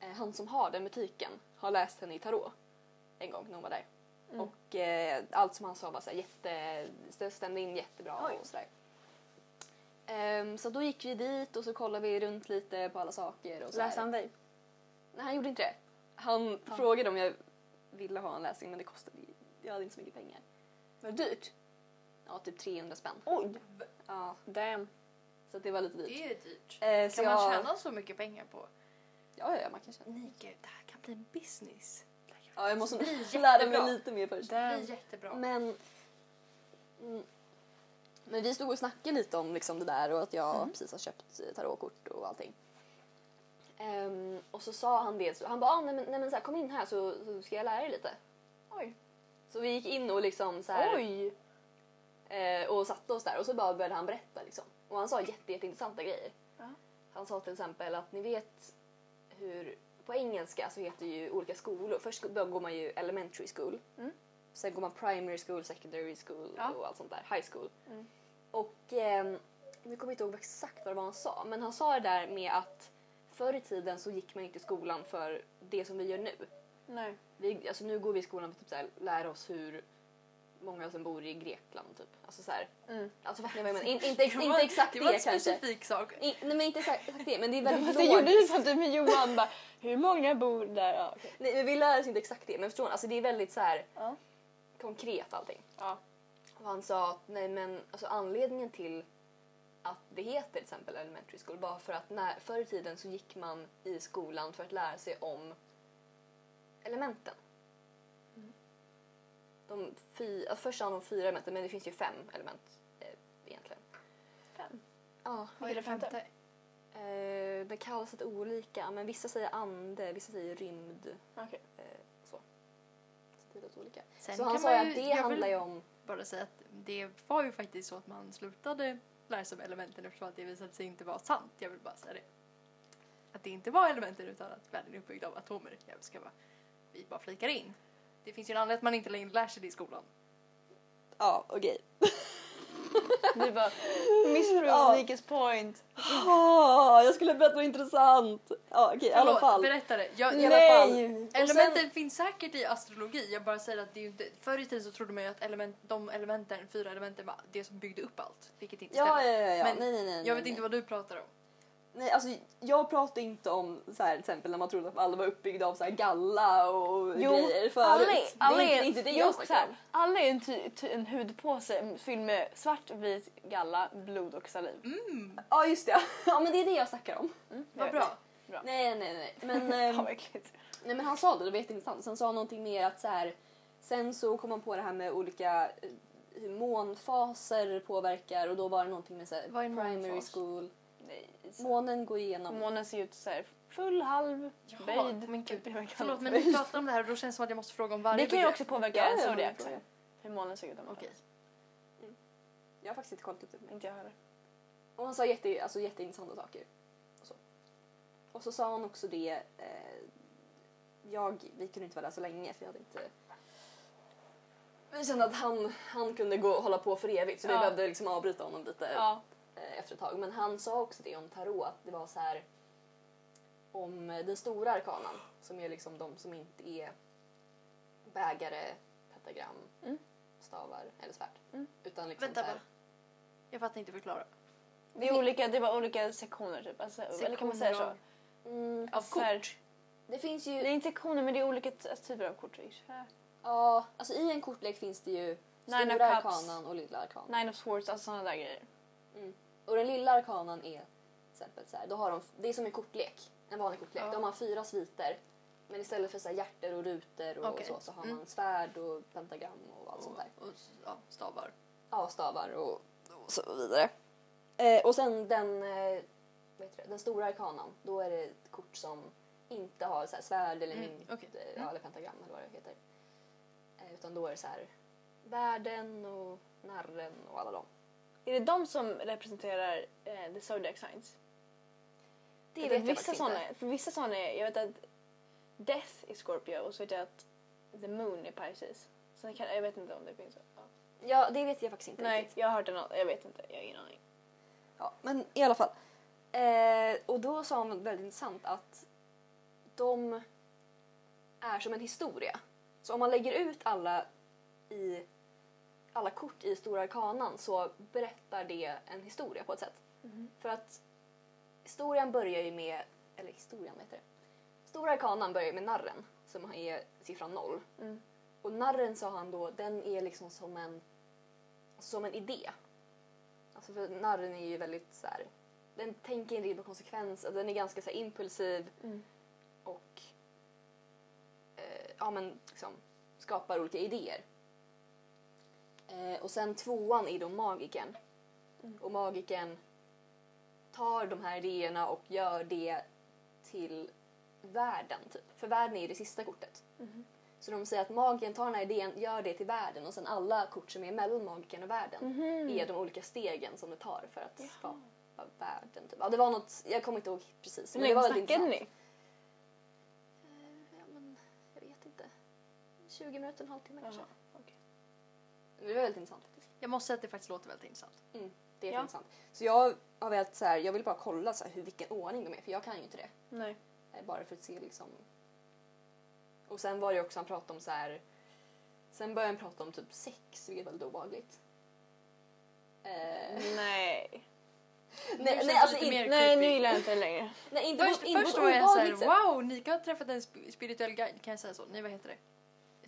eh, han som har den butiken har läst henne i tarot en gång när hon var där. Mm. Och eh, allt som han sa var så här, jätte, det stämde in jättebra Oj. och sådär. Ehm, så då gick vi dit och så kollade vi runt lite på alla saker. Och så här. Läste han dig? Nej, han gjorde inte det. Han Fan. frågade om jag ville ha en läsning men det kostade jag hade inte så mycket pengar. Var det dyrt? Ja, typ 300 spänn. Oj! Ja, Damn. så det var lite dyrt. Det är dyrt. Eh, så Kan man jag- tjäna så mycket pengar på? Ja, ja, ja, man kan känna. Nej gud, det här kan bli en business. Ja, jag måste blir lära mig lite mer först. Det blir jättebra. Men, mm, men vi stod och snackade lite om liksom det där och att jag Mm. precis har köpt tarotkort och allting. Ehm, och så sa han det, så han bara ah, nej men, nej, men så här, kom in här så, så ska jag lära dig lite. Oj. Så vi gick in och liksom så här, Oj! eh, och satte oss där och så bara började han berätta liksom. Och han sa jätte, jätteintressanta grejer. Ja. Han sa till exempel att ni vet hur på engelska så heter ju olika skolor. Först då går man ju elementary school. Mm. Sen går man primary school, secondary school Ja. och allt sånt där. High school. Mm. Och ehm, nu kommer jag inte ihåg exakt vad det var han sa. Men han sa det där med att förr i tiden så gick man inte i skolan för det som vi gör nu. Nej. Vi, alltså nu går vi i skolan för typ så här, lära oss hur många som bor i Grekland typ. Alltså så här, Mm. alltså fattar ni vad jag menar? In, inte, ex, var- inte exakt det, det var en kanske. specifik sak. I, nej men inte exakt det men det är väldigt fast det gjorde du logiskt. för typ med Johan bara, hur många bor där? Ja, okej. Nej men vi lär oss inte exakt det men förstår ni? Alltså det är väldigt så här Ja. konkret allting. Ja. Och han sa att nej men alltså anledningen till att det heter till exempel elementary school bara för att när, förr i tiden så gick man i skolan för att lära sig om elementen. De fy, ja, först sa de fyra elementen men det finns ju fem element eh, egentligen. Fem. Ja, Vad är det femte? eh, det kallas lite olika men vissa säger ande, vissa säger rymd. Okej. Eh, så. så det är lite olika. Sen så han sa ju att det handlar ju om bara säga att det var ju faktiskt så att man slutade lära sig om elementen eftersom att det visade sig inte vara sant. Jag vill bara säga det. Att det inte var elementen utan att världen är uppbyggd av atomer. Jag ska bara, vi bara flikar in. Det finns ju en anledning att man inte längre lär sig det i skolan. Ja, okej. Du bara misprove Ja. Nikes point. Ah, jag skulle berätta något intressant. Ja, okej, i alla Förlåt, fall. berätta det. Jag, I jag, alla fall. Nej! Och elementen sen- finns säkert i astrologi. Jag bara säger att det är ju inte, förr i tiden så trodde man ju att element, de elementen, fyra elementen var det som byggde upp allt. Vilket inte Ja, stämmer. ja, ja. ja. Men nej, nej, nej. Jag nej, vet nej. inte vad du pratar om. Nej, alltså jag pratar inte om så här, till exempel när man trodde att alla var uppbyggda av så här galla och Jo, grejer förut. alla det är, alla är är, inte, inte det jo, jag så snackar här, om. alla är en, ty, ty, en hudpåse fylld med svart, vit galla, blod och saliv. Mm, Ja, just det. Ja, men det är det jag snackar om. Mm, vad vet. bra. Nej, nej, nej. Men, äckligt. nej, men han sa det, det var jätteintressant. Sen sa han någonting mer att så här, sen så kom han på det här med olika eh, hur månfaser påverkar och då var det någonting med så här, primary månfas? school. Nej. Månen går igenom. Månen ser ut så här full, halv, Jaha, böjd. men gud. Typ, jag kan Förlåt men ni pratar om det här och då känns det som att jag måste fråga om varje Det kan ju också påverka Ja, en ja, zodiac. Hur månen ser ut. om Okej. Jag har faktiskt inte kollat upp det. Inte jag heller. Och han sa jätte, alltså, jätteintressanta saker. Och så. och så sa han också det, eh, jag, vi kunde inte vara där så länge för jag hade inte vi kände att han, han kunde gå och hålla på för evigt så vi Ja. behövde liksom avbryta honom lite Ja. Eh, efter ett tag. Men han sa också det om tarot att det var så här om den stora arkanan som är liksom de som inte är bägare, pentagram, Mm. stavar eller svärd. Mm. Utan liksom Vänta bara. Jag fattar inte förklara. Det är olika, det var olika sektioner typ. Alltså, eller kan man säga så? Sektioner mm, Av Så här- kort. det finns Det ju är inte sektioner men det är olika t- typer av kort. Ja, alltså i en kortlek finns det ju Nine stora arkanan och lilla arkanan. Nine of Swords, alltså sådana där grejer. Och den lilla arkanan är exempel så här, då har de, det är som en kortlek, en vanlig kortlek. Ja. Då har man fyra sviter. Men istället för så här hjärter och rutor och Okej. så, så har Mm. man svärd och pentagram och allt sånt där. Och, och ja, stavar. Ja, stavar och, och så vidare. Eh, och sen den, eh, det, den stora arkanan, då är det ett kort som inte har så här svärd eller Mm, mynt okej. eh, Mm. ja, eller pentagram eller vad det heter. Eh, utan då är det så här världen och narren och alla dem. Är det de som representerar eh, the zodiac signs? Det Jag vet jag vissa såna, inte. För vissa sådana är, jag vet att Death är Scorpio och så vet jag att the moon är Pisces. Så det kan, jag vet inte om det finns. Ja. Ja, det vet jag faktiskt inte Nej, riktigt. jag har hört det något. Jag vet inte, jag har ingen aning. Ja, men i alla fall. Eh, och då sa han något väldigt intressant att de är som en historia. Så om man lägger ut alla, i, alla kort i Stora Arkanan så berättar det en historia på ett sätt. För att historien börjar ju med, eller historien, heter det? Stora Arkanan börjar med narren som är siffran noll. Mm. Och narren sa han då, den är liksom som en, som en idé. Alltså för narren är ju väldigt så här, den tänker inte på konsekvenser, den är ganska så här, impulsiv Mm. och eh, ja, men, liksom, skapar olika idéer. Eh, och sen tvåan är då magiken. Mm. Och magiken tar de här idéerna och gör det till världen. Typ. För världen är det sista kortet. Mhm. Så de säger att magiken tar den här idén, gör det till världen och sen alla kort som är mellan magiken och världen Mhm. är de olika stegen som det tar för att skapa världen. Typ. Ja, det var något, jag kommer inte ihåg precis. Hur Men det var väldigt intressant. ni? Eh, Ja, men jag vet inte. 20 minuter, en halvtimme kanske. Det var väldigt intressant faktiskt. Jag måste säga att det faktiskt låter väldigt intressant. Mm, det är Ja. intressant. Så jag har velat så här, jag vill bara kolla så här, hur, vilken ordning de är för jag kan ju inte det. Nej. Eh, Bara för att se liksom. Och sen var det också han pratade om så här. Sen började han prata om typ sex vilket är väldigt obehagligt. Eh, Nej. nej, nej, alltså lite in, Nej, nu gillar jag inte det längre. nej, inte Först, inte först var jag såhär, wow, Nika har träffat en sp- spirituell guide, kan jag säga så? Nej, vad heter det?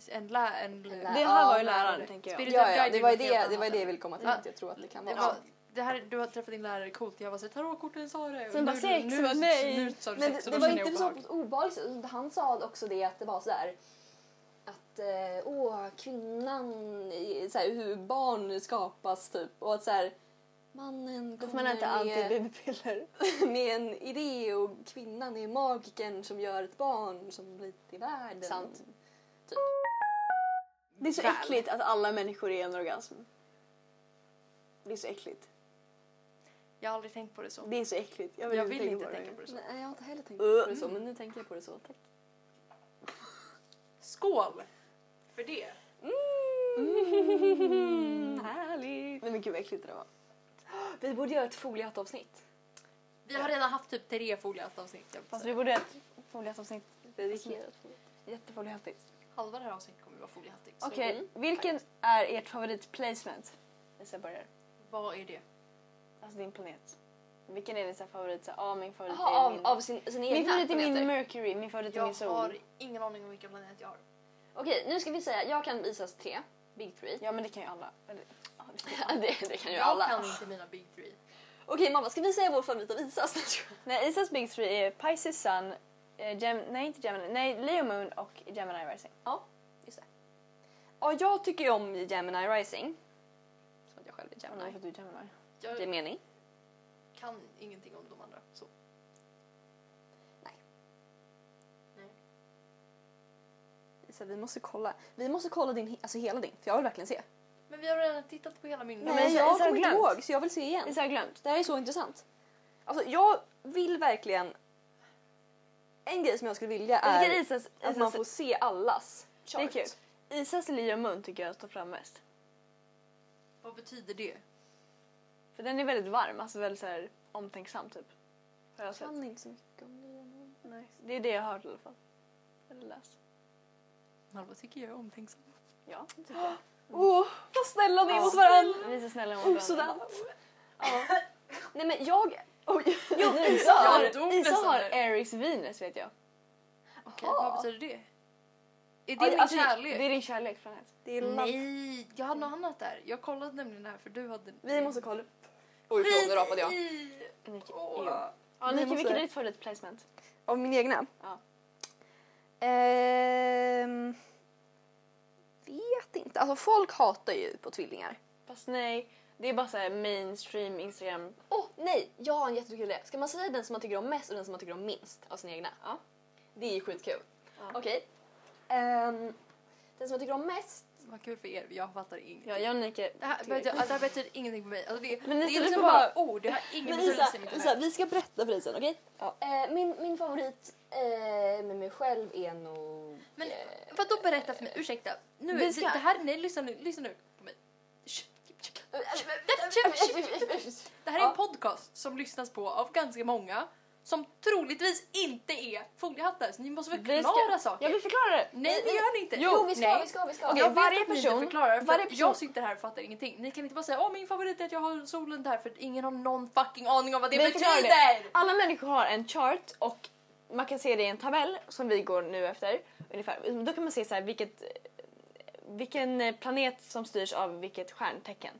En lä... En, lä- Det här Ja, var ju lärare. läraren tänker jag. Ja, ja, det var ju något helt det, det, var annat. det jag ville komma till. Ja. att Jag tror att det kan Det vara var, så. det här, du har träffat din lärare, coolt. Jag var såhär, tarotkorten sa det. Sen Och bara nu- sex, nu, bara, nej. Nu sa du Men sex det, och det då var jag inte så obehag. obehagligt. Han sa också det att det var så här att eh, åh, kvinnan, i- så här, hur barn skapas typ. Och att så här, mannen kommer man inte med, med en idé och kvinnan är magikern som gör ett barn som blir till världen. Sant. Det är så Väl. äckligt att alla människor är en orgasm. Det är så äckligt. Jag har aldrig tänkt på det så. Det är så äckligt. Jag vill, Jag vill tänka inte på tänka på det så. Nej, jag har inte heller tänkt Uh. på det så, men nu tänker jag på det så. Tack. Skål! För det. Mm, härligt! Nej men gud vad äckligt det var. Vi borde göra ett foliehattavsnitt. Vi har redan haft typ tre foliehattavsnitt. Fast vi borde ha ett foliehattavsnitt. Jättefoliehattigt. Halva det här avsnittet kommer vara foliehattigt. så Okej, vilken är ert favoritplacement? Lisa börjar. Vad är det? Alltså din planet. Vilken är din så här favorit? Så, ja, min favorit Jaha, är min... av, av sin, min favorit är min. Mercury, min favorit är Jag min sol. har ingen aning om vilka planeter jag har. Okej, nu ska vi säga, jag kan visas tre. Big three. Ja men det kan ju alla. Eller, ja, det kan ju- det, det kan ju Jag alla. kan inte mina big three. Okej mamma, ska vi säga vår favorit av Isas? Nej, Isas Big Three är Pisces Sun, eh, Gem, nej inte Gemini, nej Leo Moon och Gemini Rising. ja, just det. Ja, jag tycker ju om Gemini Rising. Som att jag själv är men Gemini. för att du är Gemini. Jag Gemini. kan ingenting om de andra. Så. Nej. Nej. Så vi måste kolla. Vi måste kolla din, alltså hela din, för jag vill verkligen se. Men vi har redan tittat på hela min. men Nej, Isa- jag Isa har kommer inte glömt. ihåg så jag vill se igen. Isa har glömt. Det här är så intressant. Alltså jag vill verkligen... En grej som jag skulle vilja är Isas, att man Isas, får se allas det är chart. kul. Isas Leo Moon tycker jag står fram mest. Vad betyder det? För den är väldigt varm, alltså väldigt så här omtänksam typ. Har jag Jag sett. kan inte så mycket om det. Nej, det är det jag har hört i alla fall. Eller läst. Halva tycker jag är omtänksam. Ja, det tycker jag. Åh, vad snälla ni är Ja. mot varandra! Vi är så snälla mot Oh, varandra. sådant. Ja. Nej men jag... Oj. Jo, Isa Jag har, Isa nästan har där. Aries Venus vet jag. Okej, vad betyder det? Är det min alltså, kärlek? Det är din kärleksplanet. Det är labb. Nej, jag hade något annat där. Jag kollade nämligen det här för du hade... Vi måste kolla upp. Oj förlåt, nu rapade jag. i- Nike. Åh. Ja, Nike, måste- vilken är ditt favoritplacement? Av min egna? Ja. Ehm, vet inte. Alltså folk hatar ju på tvillingar. Fast nej, det är bara så här mainstream Instagram. Åh nej, jag har en jättekul idé. Ska man säga den som man tycker om mest och den som man tycker om minst av sina egna? Ja. Det är ju skitkul. Ja. Okej. Ehm, den som jag tycker om mest. Vad kul för er, jag fattar ingenting. Ja, jag och Nike. Det här, betyder, alltså, det här betyder ingenting för mig. Alltså, det, Men det är liksom bara ord, det har ingen betydelse Isa, vi ska berätta för dig sen, okej? Ja. Eh, min, min favorit eh, med mig själv är nog... Men eh, vadå berätta för mig? Ursäkta. Nu, ska- det här, nej lyssna nu, lyssna nu. Det här är en podcast som lyssnas på av ganska många som troligtvis inte är foliehattar. Så ni måste förklara saker. Jag vill förklara det. Nej det gör ni inte. Jo, vi ska, nej. vi ska, vi ska. Okej, jag vet varje att ni inte förklarar för varje person- jag sitter här och fattar ingenting. Ni kan inte bara säga åh min favorit är att jag har solen där för att ingen har någon fucking aning om vad det Vi betyder. det. Alla människor har en chart och man kan se det i en tabell som vi går nu efter. Ungefär. Då kan man se så här vilket, vilken planet som styrs av vilket stjärntecken.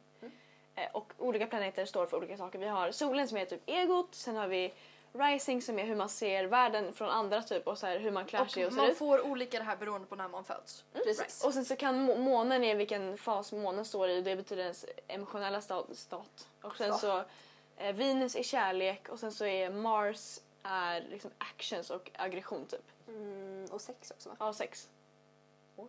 Eh, Och olika planeter står för olika saker. Vi har solen som är typ egot, sen har vi rising som är hur man ser världen från andra typ och så här hur man klär sig och Och ser man ut. får olika det här beroende på när man föds. Precis. Och sen så kan må- månen är vilken fas månen står i, det betyder ens emotionella sta- stat. Och sen Stat. så eh, Venus är kärlek och sen så är Mars är liksom actions och aggression typ. Mm, och sex också va? Ja, sex. Har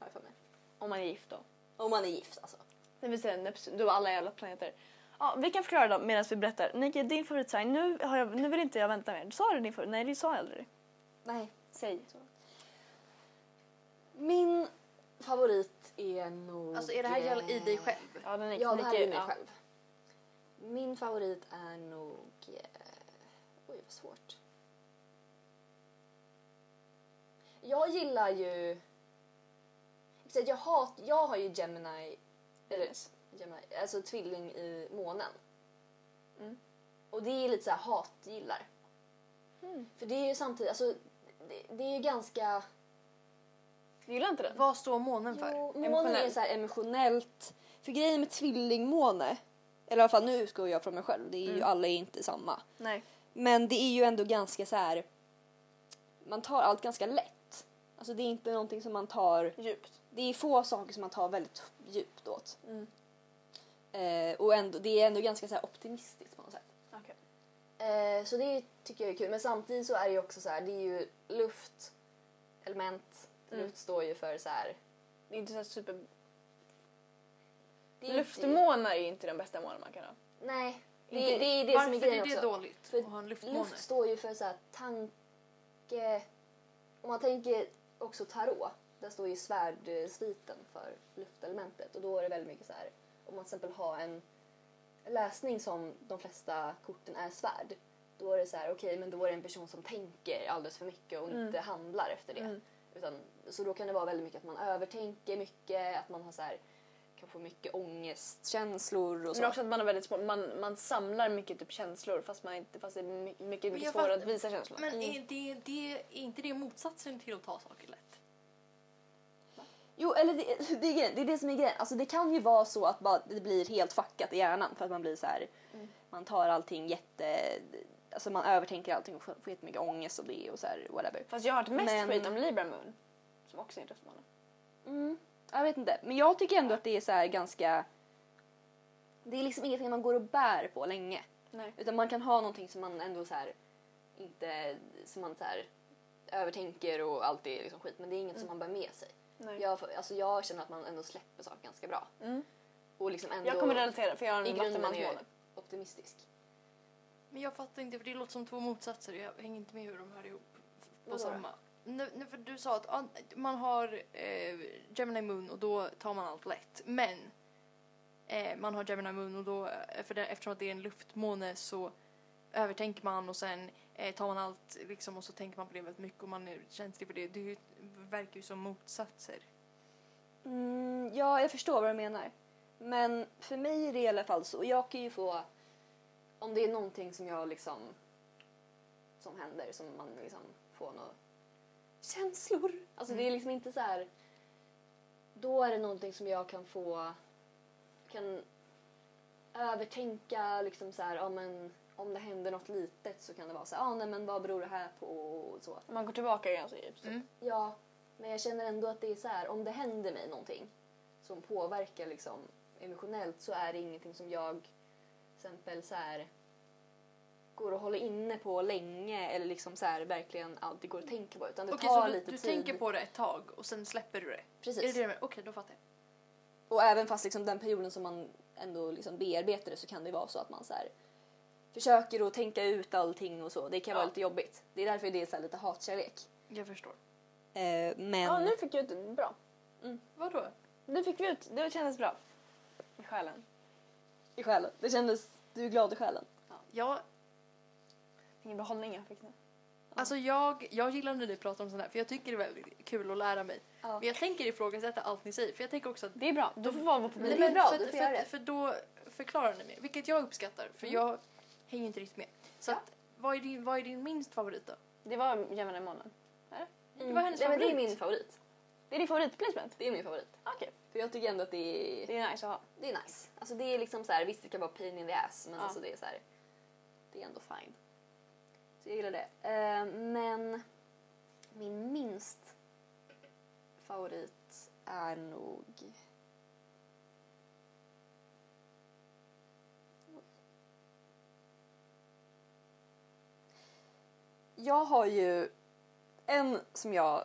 jag för mig. Om man är gift då. Om man är gift alltså. Det vill säga Neptun, då alla jävla planeter. Ja, vi kan förklara då medan vi berättar. Nike, din favoritsign. Nu, har jag, nu vill inte jag vänta mer. Sa du din favorit? Nej, du sa aldrig. Nej. Säg. Min favorit är nog... Alltså är det här gäller i dig själv? Ja, den är, Ja, det här är mig ja. själv. Min favorit är nog... eh, Oj, vad svårt. Jag gillar ju... Jag, hat, jag har ju Gemini... Eller, Gemini alltså tvilling i månen. Mm. Och det är lite så här hatgillar. Mm. För det är ju samtidigt... Alltså, det, det är ju ganska... Du gillar inte den? Vad står månen för? Jo, månen är så här emotionellt. För grejen med tvillingmåne Eller i alla fall nu utgår jag från mig själv. Det är ju Mm. alla är inte samma. Nej. Men det är ju ändå ganska så här. Man tar allt ganska lätt. Alltså det är inte någonting som man tar. Djupt. Det är få saker som man tar väldigt djupt åt. Mm. Eh, och ändå, det är ändå ganska så här optimistiskt på något sätt. Okej. Eh, så det tycker jag är kul. Men samtidigt så är det ju också så här, det är ju luft, element. Mm. Luft står ju för så här. Det är inte så här super... Det är Luftmånar är ju inte den bästa månen man kan ha. Nej, det, Inte- det är det Varför som är är grejen det också. dåligt För att ha en luftmåne? Luft står ju för så här tanke... Om man tänker också tarot, där står ju svärdsviten för luftelementet och då är det väldigt mycket så här om man till exempel har en läsning som de flesta korten är svärd då är det så här okej men då är det en person som tänker alldeles för mycket och Mm. inte handlar efter det. Mm. Utan, så då kan det vara väldigt mycket att man övertänker mycket, att man har så här, kan få mycket ångestkänslor och så. Men också att man är väldigt små, man, man samlar mycket typ känslor fast, man inte, fast det är my- mycket, mycket svårare att visa känslorna. Men Mm. är, det, det, är inte det motsatsen till att ta saker lätt? Jo, eller det, det, är, grejen, det är det som är grejen. Alltså det kan ju vara så att bara, det blir helt fuckat i hjärnan för att man blir så här. Mm. Man tar allting jätte... Alltså man övertänker allting och får får jättemycket ångest och det och så här whatever. Fast jag har hört mest Men- skit om Libra Moon. Som också är en. Mm, jag vet inte. Men jag tycker ändå att det är så här ganska... Det är liksom ingenting man går och bär på länge. Nej. Utan man kan ha någonting som man ändå så här inte... Som man så här övertänker och allt är liksom skit. Men det är inget som man bär med sig. Nej. Jag, alltså jag känner att man ändå släpper saker ganska bra. Mm. Och liksom ändå Jag kommer relatera för jag har en vattenmansmåne. optimistisk. Men jag fattar inte, för det låter som två motsatser. Jag hänger inte med hur de hör ihop på Vadå då? samma. Nej, nej, för du sa att man har eh, Gemini Moon och då tar man allt lätt. Men eh, man har Gemini Moon och då, eh, för det, eftersom att det är en luftmåne så övertänker man och sen eh, tar man allt liksom och så tänker man på det väldigt mycket och man är känslig för det. Det verkar ju som motsatser. Mm, ja, jag förstår vad du menar. Men för mig är det i alla fall så. Jag kan ju få... Om det är någonting som jag liksom... Som händer, som man liksom får några känslor. Alltså det är liksom inte så här... Då är det någonting som jag kan få... Kan övertänka liksom så här, ja men om det händer något litet så kan det vara så här, ja nej men vad beror det här på och så. Man går tillbaka ganska djupt. Mm. Ja, men jag känner ändå att det är så här, om det händer mig någonting som påverkar liksom emotionellt så är det ingenting som jag till exempel så här går och håller inne på länge eller liksom så här verkligen alltid går och tänker på utan det Okej, tar så du, lite du tid. tänker på det ett tag och sen släpper du det? Är det Precis. det du menar? Okej, då fattar jag. Och även fast liksom den perioden som man ändå liksom bearbetar det så kan det vara så att man så här försöker att tänka ut allting och så. Det kan vara Ja. lite jobbigt. Det är därför det är så här lite hatkärlek. Jag förstår. Eh, men... Ja, nu fick jag ut det bra. Vadå? Nu fick vi ut, det kändes bra. I själen. I själen. Det kändes... Du är glad i själen. Jag, Ingen behållning jag fick nu. Alltså jag, jag gillar när ni pratar om sånt här för jag tycker det är väldigt kul att lära mig. Ja. Men jag tänker ifrågasätta allt ni säger för jag tänker också att Det är bra, du får vara vår publik. det är bra, för, du att- får för, göra det. för då förklarar ni mer, vilket jag uppskattar för jag hänger inte riktigt med. Så Ja. att, vad, är din, vad är din minst favorit då? Det var Gemini månen. Det var hennes Nej, men det är favorit. min favorit. Det är din favoritplacement? Det är min favorit. Okej. För jag tycker ändå att det är, Det är nice att ha. det är nice. Alltså det är liksom så här, visst det kan vara pain in the ass men Ja. alltså det är så här, det är ändå fine. Så jag gillar det. Eh, men min minst favorit är nog Jag har ju en som jag...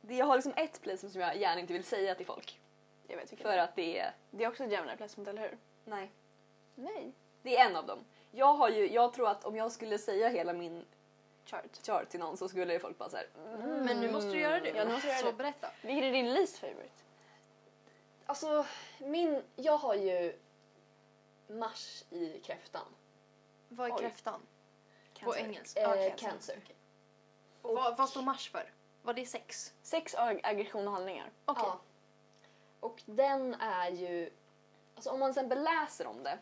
det- Jag har liksom ett placement som jag gärna inte vill säga till folk. Jag vet vilken. För att det är... Det är också ett Gemini placement, eller hur? Nej. Nej. Det är en av dem. Jag, har ju, jag tror att om jag skulle säga hela min Chart. chart till någon så skulle folk bara så här. Men nu måste du göra det. Ja, nu måste du göra Så det. berätta. Vilken är din least favorite? Alltså, min, jag har ju Mars i kräftan. Vad är Oj. kräftan? På engelska? Eh, Ah, cancer. Och vad, vad står Mars för? Var det sex? Sex ag- aggression och handlingar. Okej. Ja. Och den är ju... Alltså om man till exempel läser om det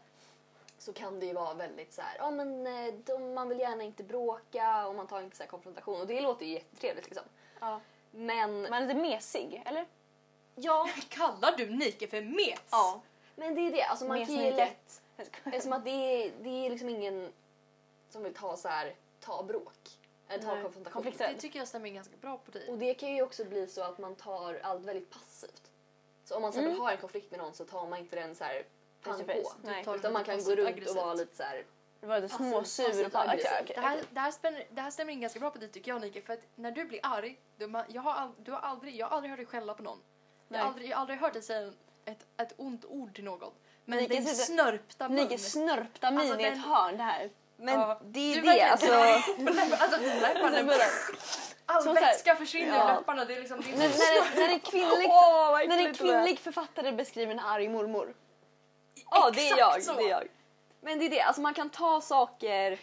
så kan det ju vara väldigt så här, ja men eh, de, man vill gärna inte bråka och man tar inte så här konfrontation och det låter ju jättetrevligt liksom. Ja. Men Man är lite mesig, eller? ja, Kallar du Nike för mes? Ja. men det är det, alltså man kan ju lätt. Eftersom att det är, det är liksom ingen som vill ta så här, ta bråk. Eller ta Nej, konfrontation. konflikter. Det tycker jag stämmer ganska bra på dig. Och det kan ju också bli så att man tar allt väldigt passivt. Så om man exempel har en konflikt med någon så tar man inte den så här pang på. Nej. Utan man kan gå runt och aggressivt. vara lite så här. Det var lite Passiv- småsur. Okej, aggressiv. okej, Det här, det, här spänner, det här stämmer in ganska bra på dig tycker jag Nike. För att när du blir arg, man, jag, har all, du har aldrig, jag har aldrig hört dig skälla på någon. Jag har Nej. aldrig, jag har aldrig hört dig säga ett, ett ont ord till någon. Men Nike din snörpta mun. Nike snörpta min Alltså, i ett hörn det här. Men Ja. det är Du det verkligen- alltså. alltså läpparna, all Som så vätska försvinner Ja. ur läpparna. Det är liksom, det är När, när, när en kvinnlig, vad när en kvinnlig författare beskriver en arg mormor. Ja, det är jag. så. Det är jag. Men det är det, alltså man kan ta saker...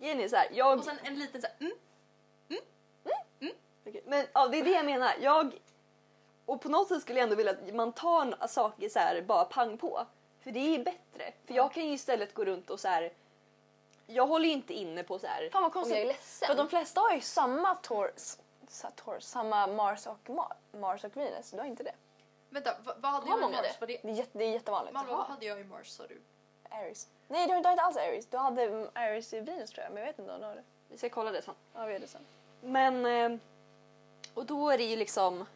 Är så här, jag... Och sen en liten så här, mm, Okej, Men ja, det är det jag menar. Jag... Och på något sätt skulle jag ändå vilja att man tar saker så här bara pang på. För det är bättre. För jag kan ju istället gå runt och så här. Jag håller ju inte inne på så här. Fan vad om konstigt. jag är ledsen. För de flesta har ju samma Taurus, sa- Taurus samma Mars och, Ma- Mars och Venus. Du har inte det. vänta, vad, vad hade jag i Mars? det? Det, Det är, jätte, det är jättevanligt. Malva, vad hade jag i Mars sa du? Aries. Nej du har inte, alls Aries. Du hade mm, Aries i Venus tror jag men jag vet inte om du har det. Vi ska kolla det sen. Ja vi gör det sen. Men... eh, Och då är det ju liksom...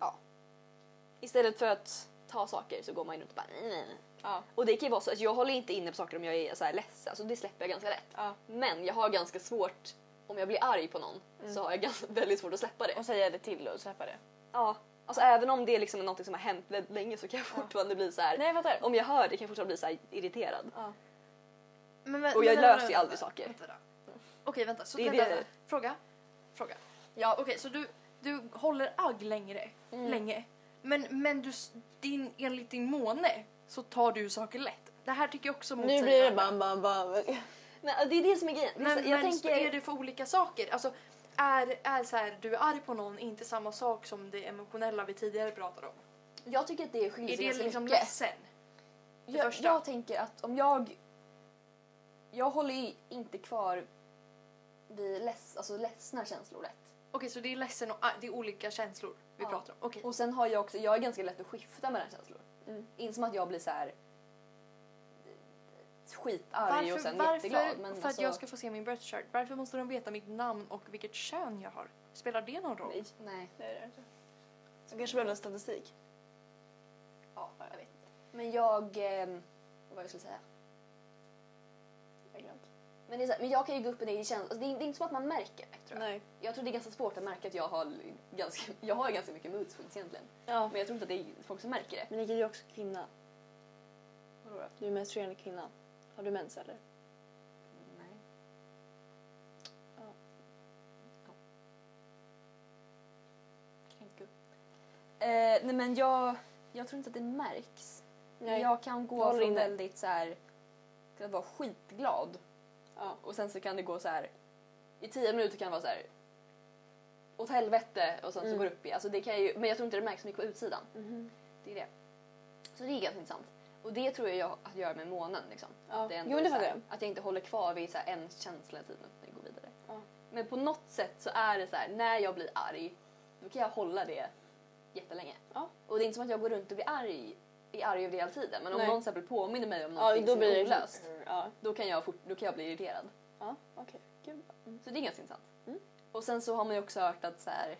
Ja. Istället för att ta saker så går man ju runt och bara... "Nej, nej, nej." Ja. Och det kan ju vara så att jag håller inte inne på saker om jag är så här ledsen. Alltså det släpper jag ganska lätt. ja. Men jag har ganska svårt, om jag blir arg på någon, så har jag ganska, väldigt svårt att släppa det. Och säga det till och släppa det. Ja, alltså även om det är liksom något som har hänt väldigt länge så kan jag fortfarande bli så här. Nej fattar. Om jag hör det kan jag fortfarande bli så här irriterad. Ja. Men, men, Och jag men, löser vänta, ju aldrig vänta, saker. Vänta, då. Okej vänta, så Det vänta, det- vänta. Fråga. Fråga. Ja. Okej så du, du håller agg längre, Mm. länge. Men, men du, din, enligt din måne så tar du saker lätt. Det här tycker jag också Nu motsäger blir det bam bam bam. Men det är det som är grejen. Det är Men, så- jag men tänker... är det för olika saker? Alltså, är, är så här, du är arg på någon inte samma sak som det emotionella vi tidigare pratade om? Jag tycker att det skiljer Är sig det ganska liksom mycket. ledsen? Jag, första? jag tänker att om jag... Jag håller ju inte kvar vid leds, alltså ledsna känslor lätt. Okej, så det är ledsen och ar- det är olika känslor vi Ja. pratar om. Okej. Och sen har jag också, jag är ganska lätt att skifta mellan känslor. Mm. Inte som att jag blir så här skitarg och Varför, sen varför jätteglad. Men för att alltså, jag ska få se min birth chart, varför måste de veta mitt namn och vilket kön jag har? Spelar det någon roll? Nej. Nej. Det är det inte. Så kanske behöver en statistik. Ja, jag vet inte. Men jag... Eh, vad jag skulle säga? Men, det är så här, men jag kan ju gå upp och ner i känslor. Alltså, det, är, det är inte som att man märker det, tror jag. Nej. Jag tror det är ganska svårt att märka att jag har ganska, jag har ganska mycket mood swings egentligen. Ja. Men jag tror inte att det är folk som märker det. Men Nika, du är också kvinna. Vadå då? Du är menstruerande kvinna. Har du mens eller? Nej. Ja. Kränku. Eh, nej men jag, jag tror inte att det märks. Nej. Jag kan gå från väldigt så här att vara skitglad Ja. och sen så kan det gå så här i tio minuter kan det vara så här åt helvete och sen så Mm. går det upp i. Alltså det kan ju, men jag tror inte det märks så mycket på utsidan. Mhm. Det är det. Så det är ganska intressant. Och det tror jag har att göra med månen. Liksom. Ja. Det är ändå Jo, det så fattar jag. Att jag inte håller kvar vid så här en känsla hela tiden utan jag går vidare. Ja. Men på något sätt så är det så här, när jag blir arg, då kan jag hålla det jättelänge. Ja. Och det är inte som att jag går runt och blir arg, är arg över det hela tiden. Men om Nej. någon till exempel påminner mig om Ja, någonting då som blir är det olöst, Ja. då kan, jag fort, då kan jag bli irriterad. Ja, okej. Gud. Så det är ganska intressant. Mm. Och sen så har man ju också hört att så här,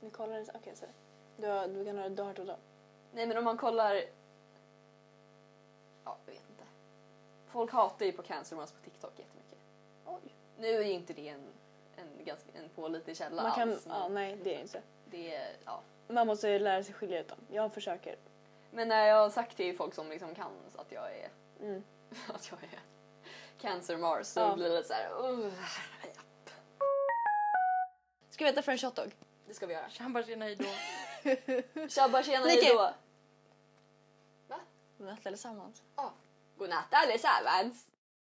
Vi kollar det. Okej, så. Du har, du kan ha, har hört då. nej men om man kollar, ja jag vet inte. Folk hatar ju på Cancer Moms på TikTok jättemycket. Oj. Nu är ju inte det en, en, ganska, en pålitlig källa Man kan, alls. ja, nej, det är det inte. det är, ja. Man måste ju lära sig skilja ut dem. Jag försöker. Men när jag har sagt till folk som liksom kan att jag är, Mm. att jag är Cancer Mars så Ja. blir det lite så här. "Ugh." Ska vi äta för en shotdog? Det ska vi göra. Tjabba tjena hejdå. Tjabba tjena hejdå. Vi äter tillsammans. Godnatt allesammans.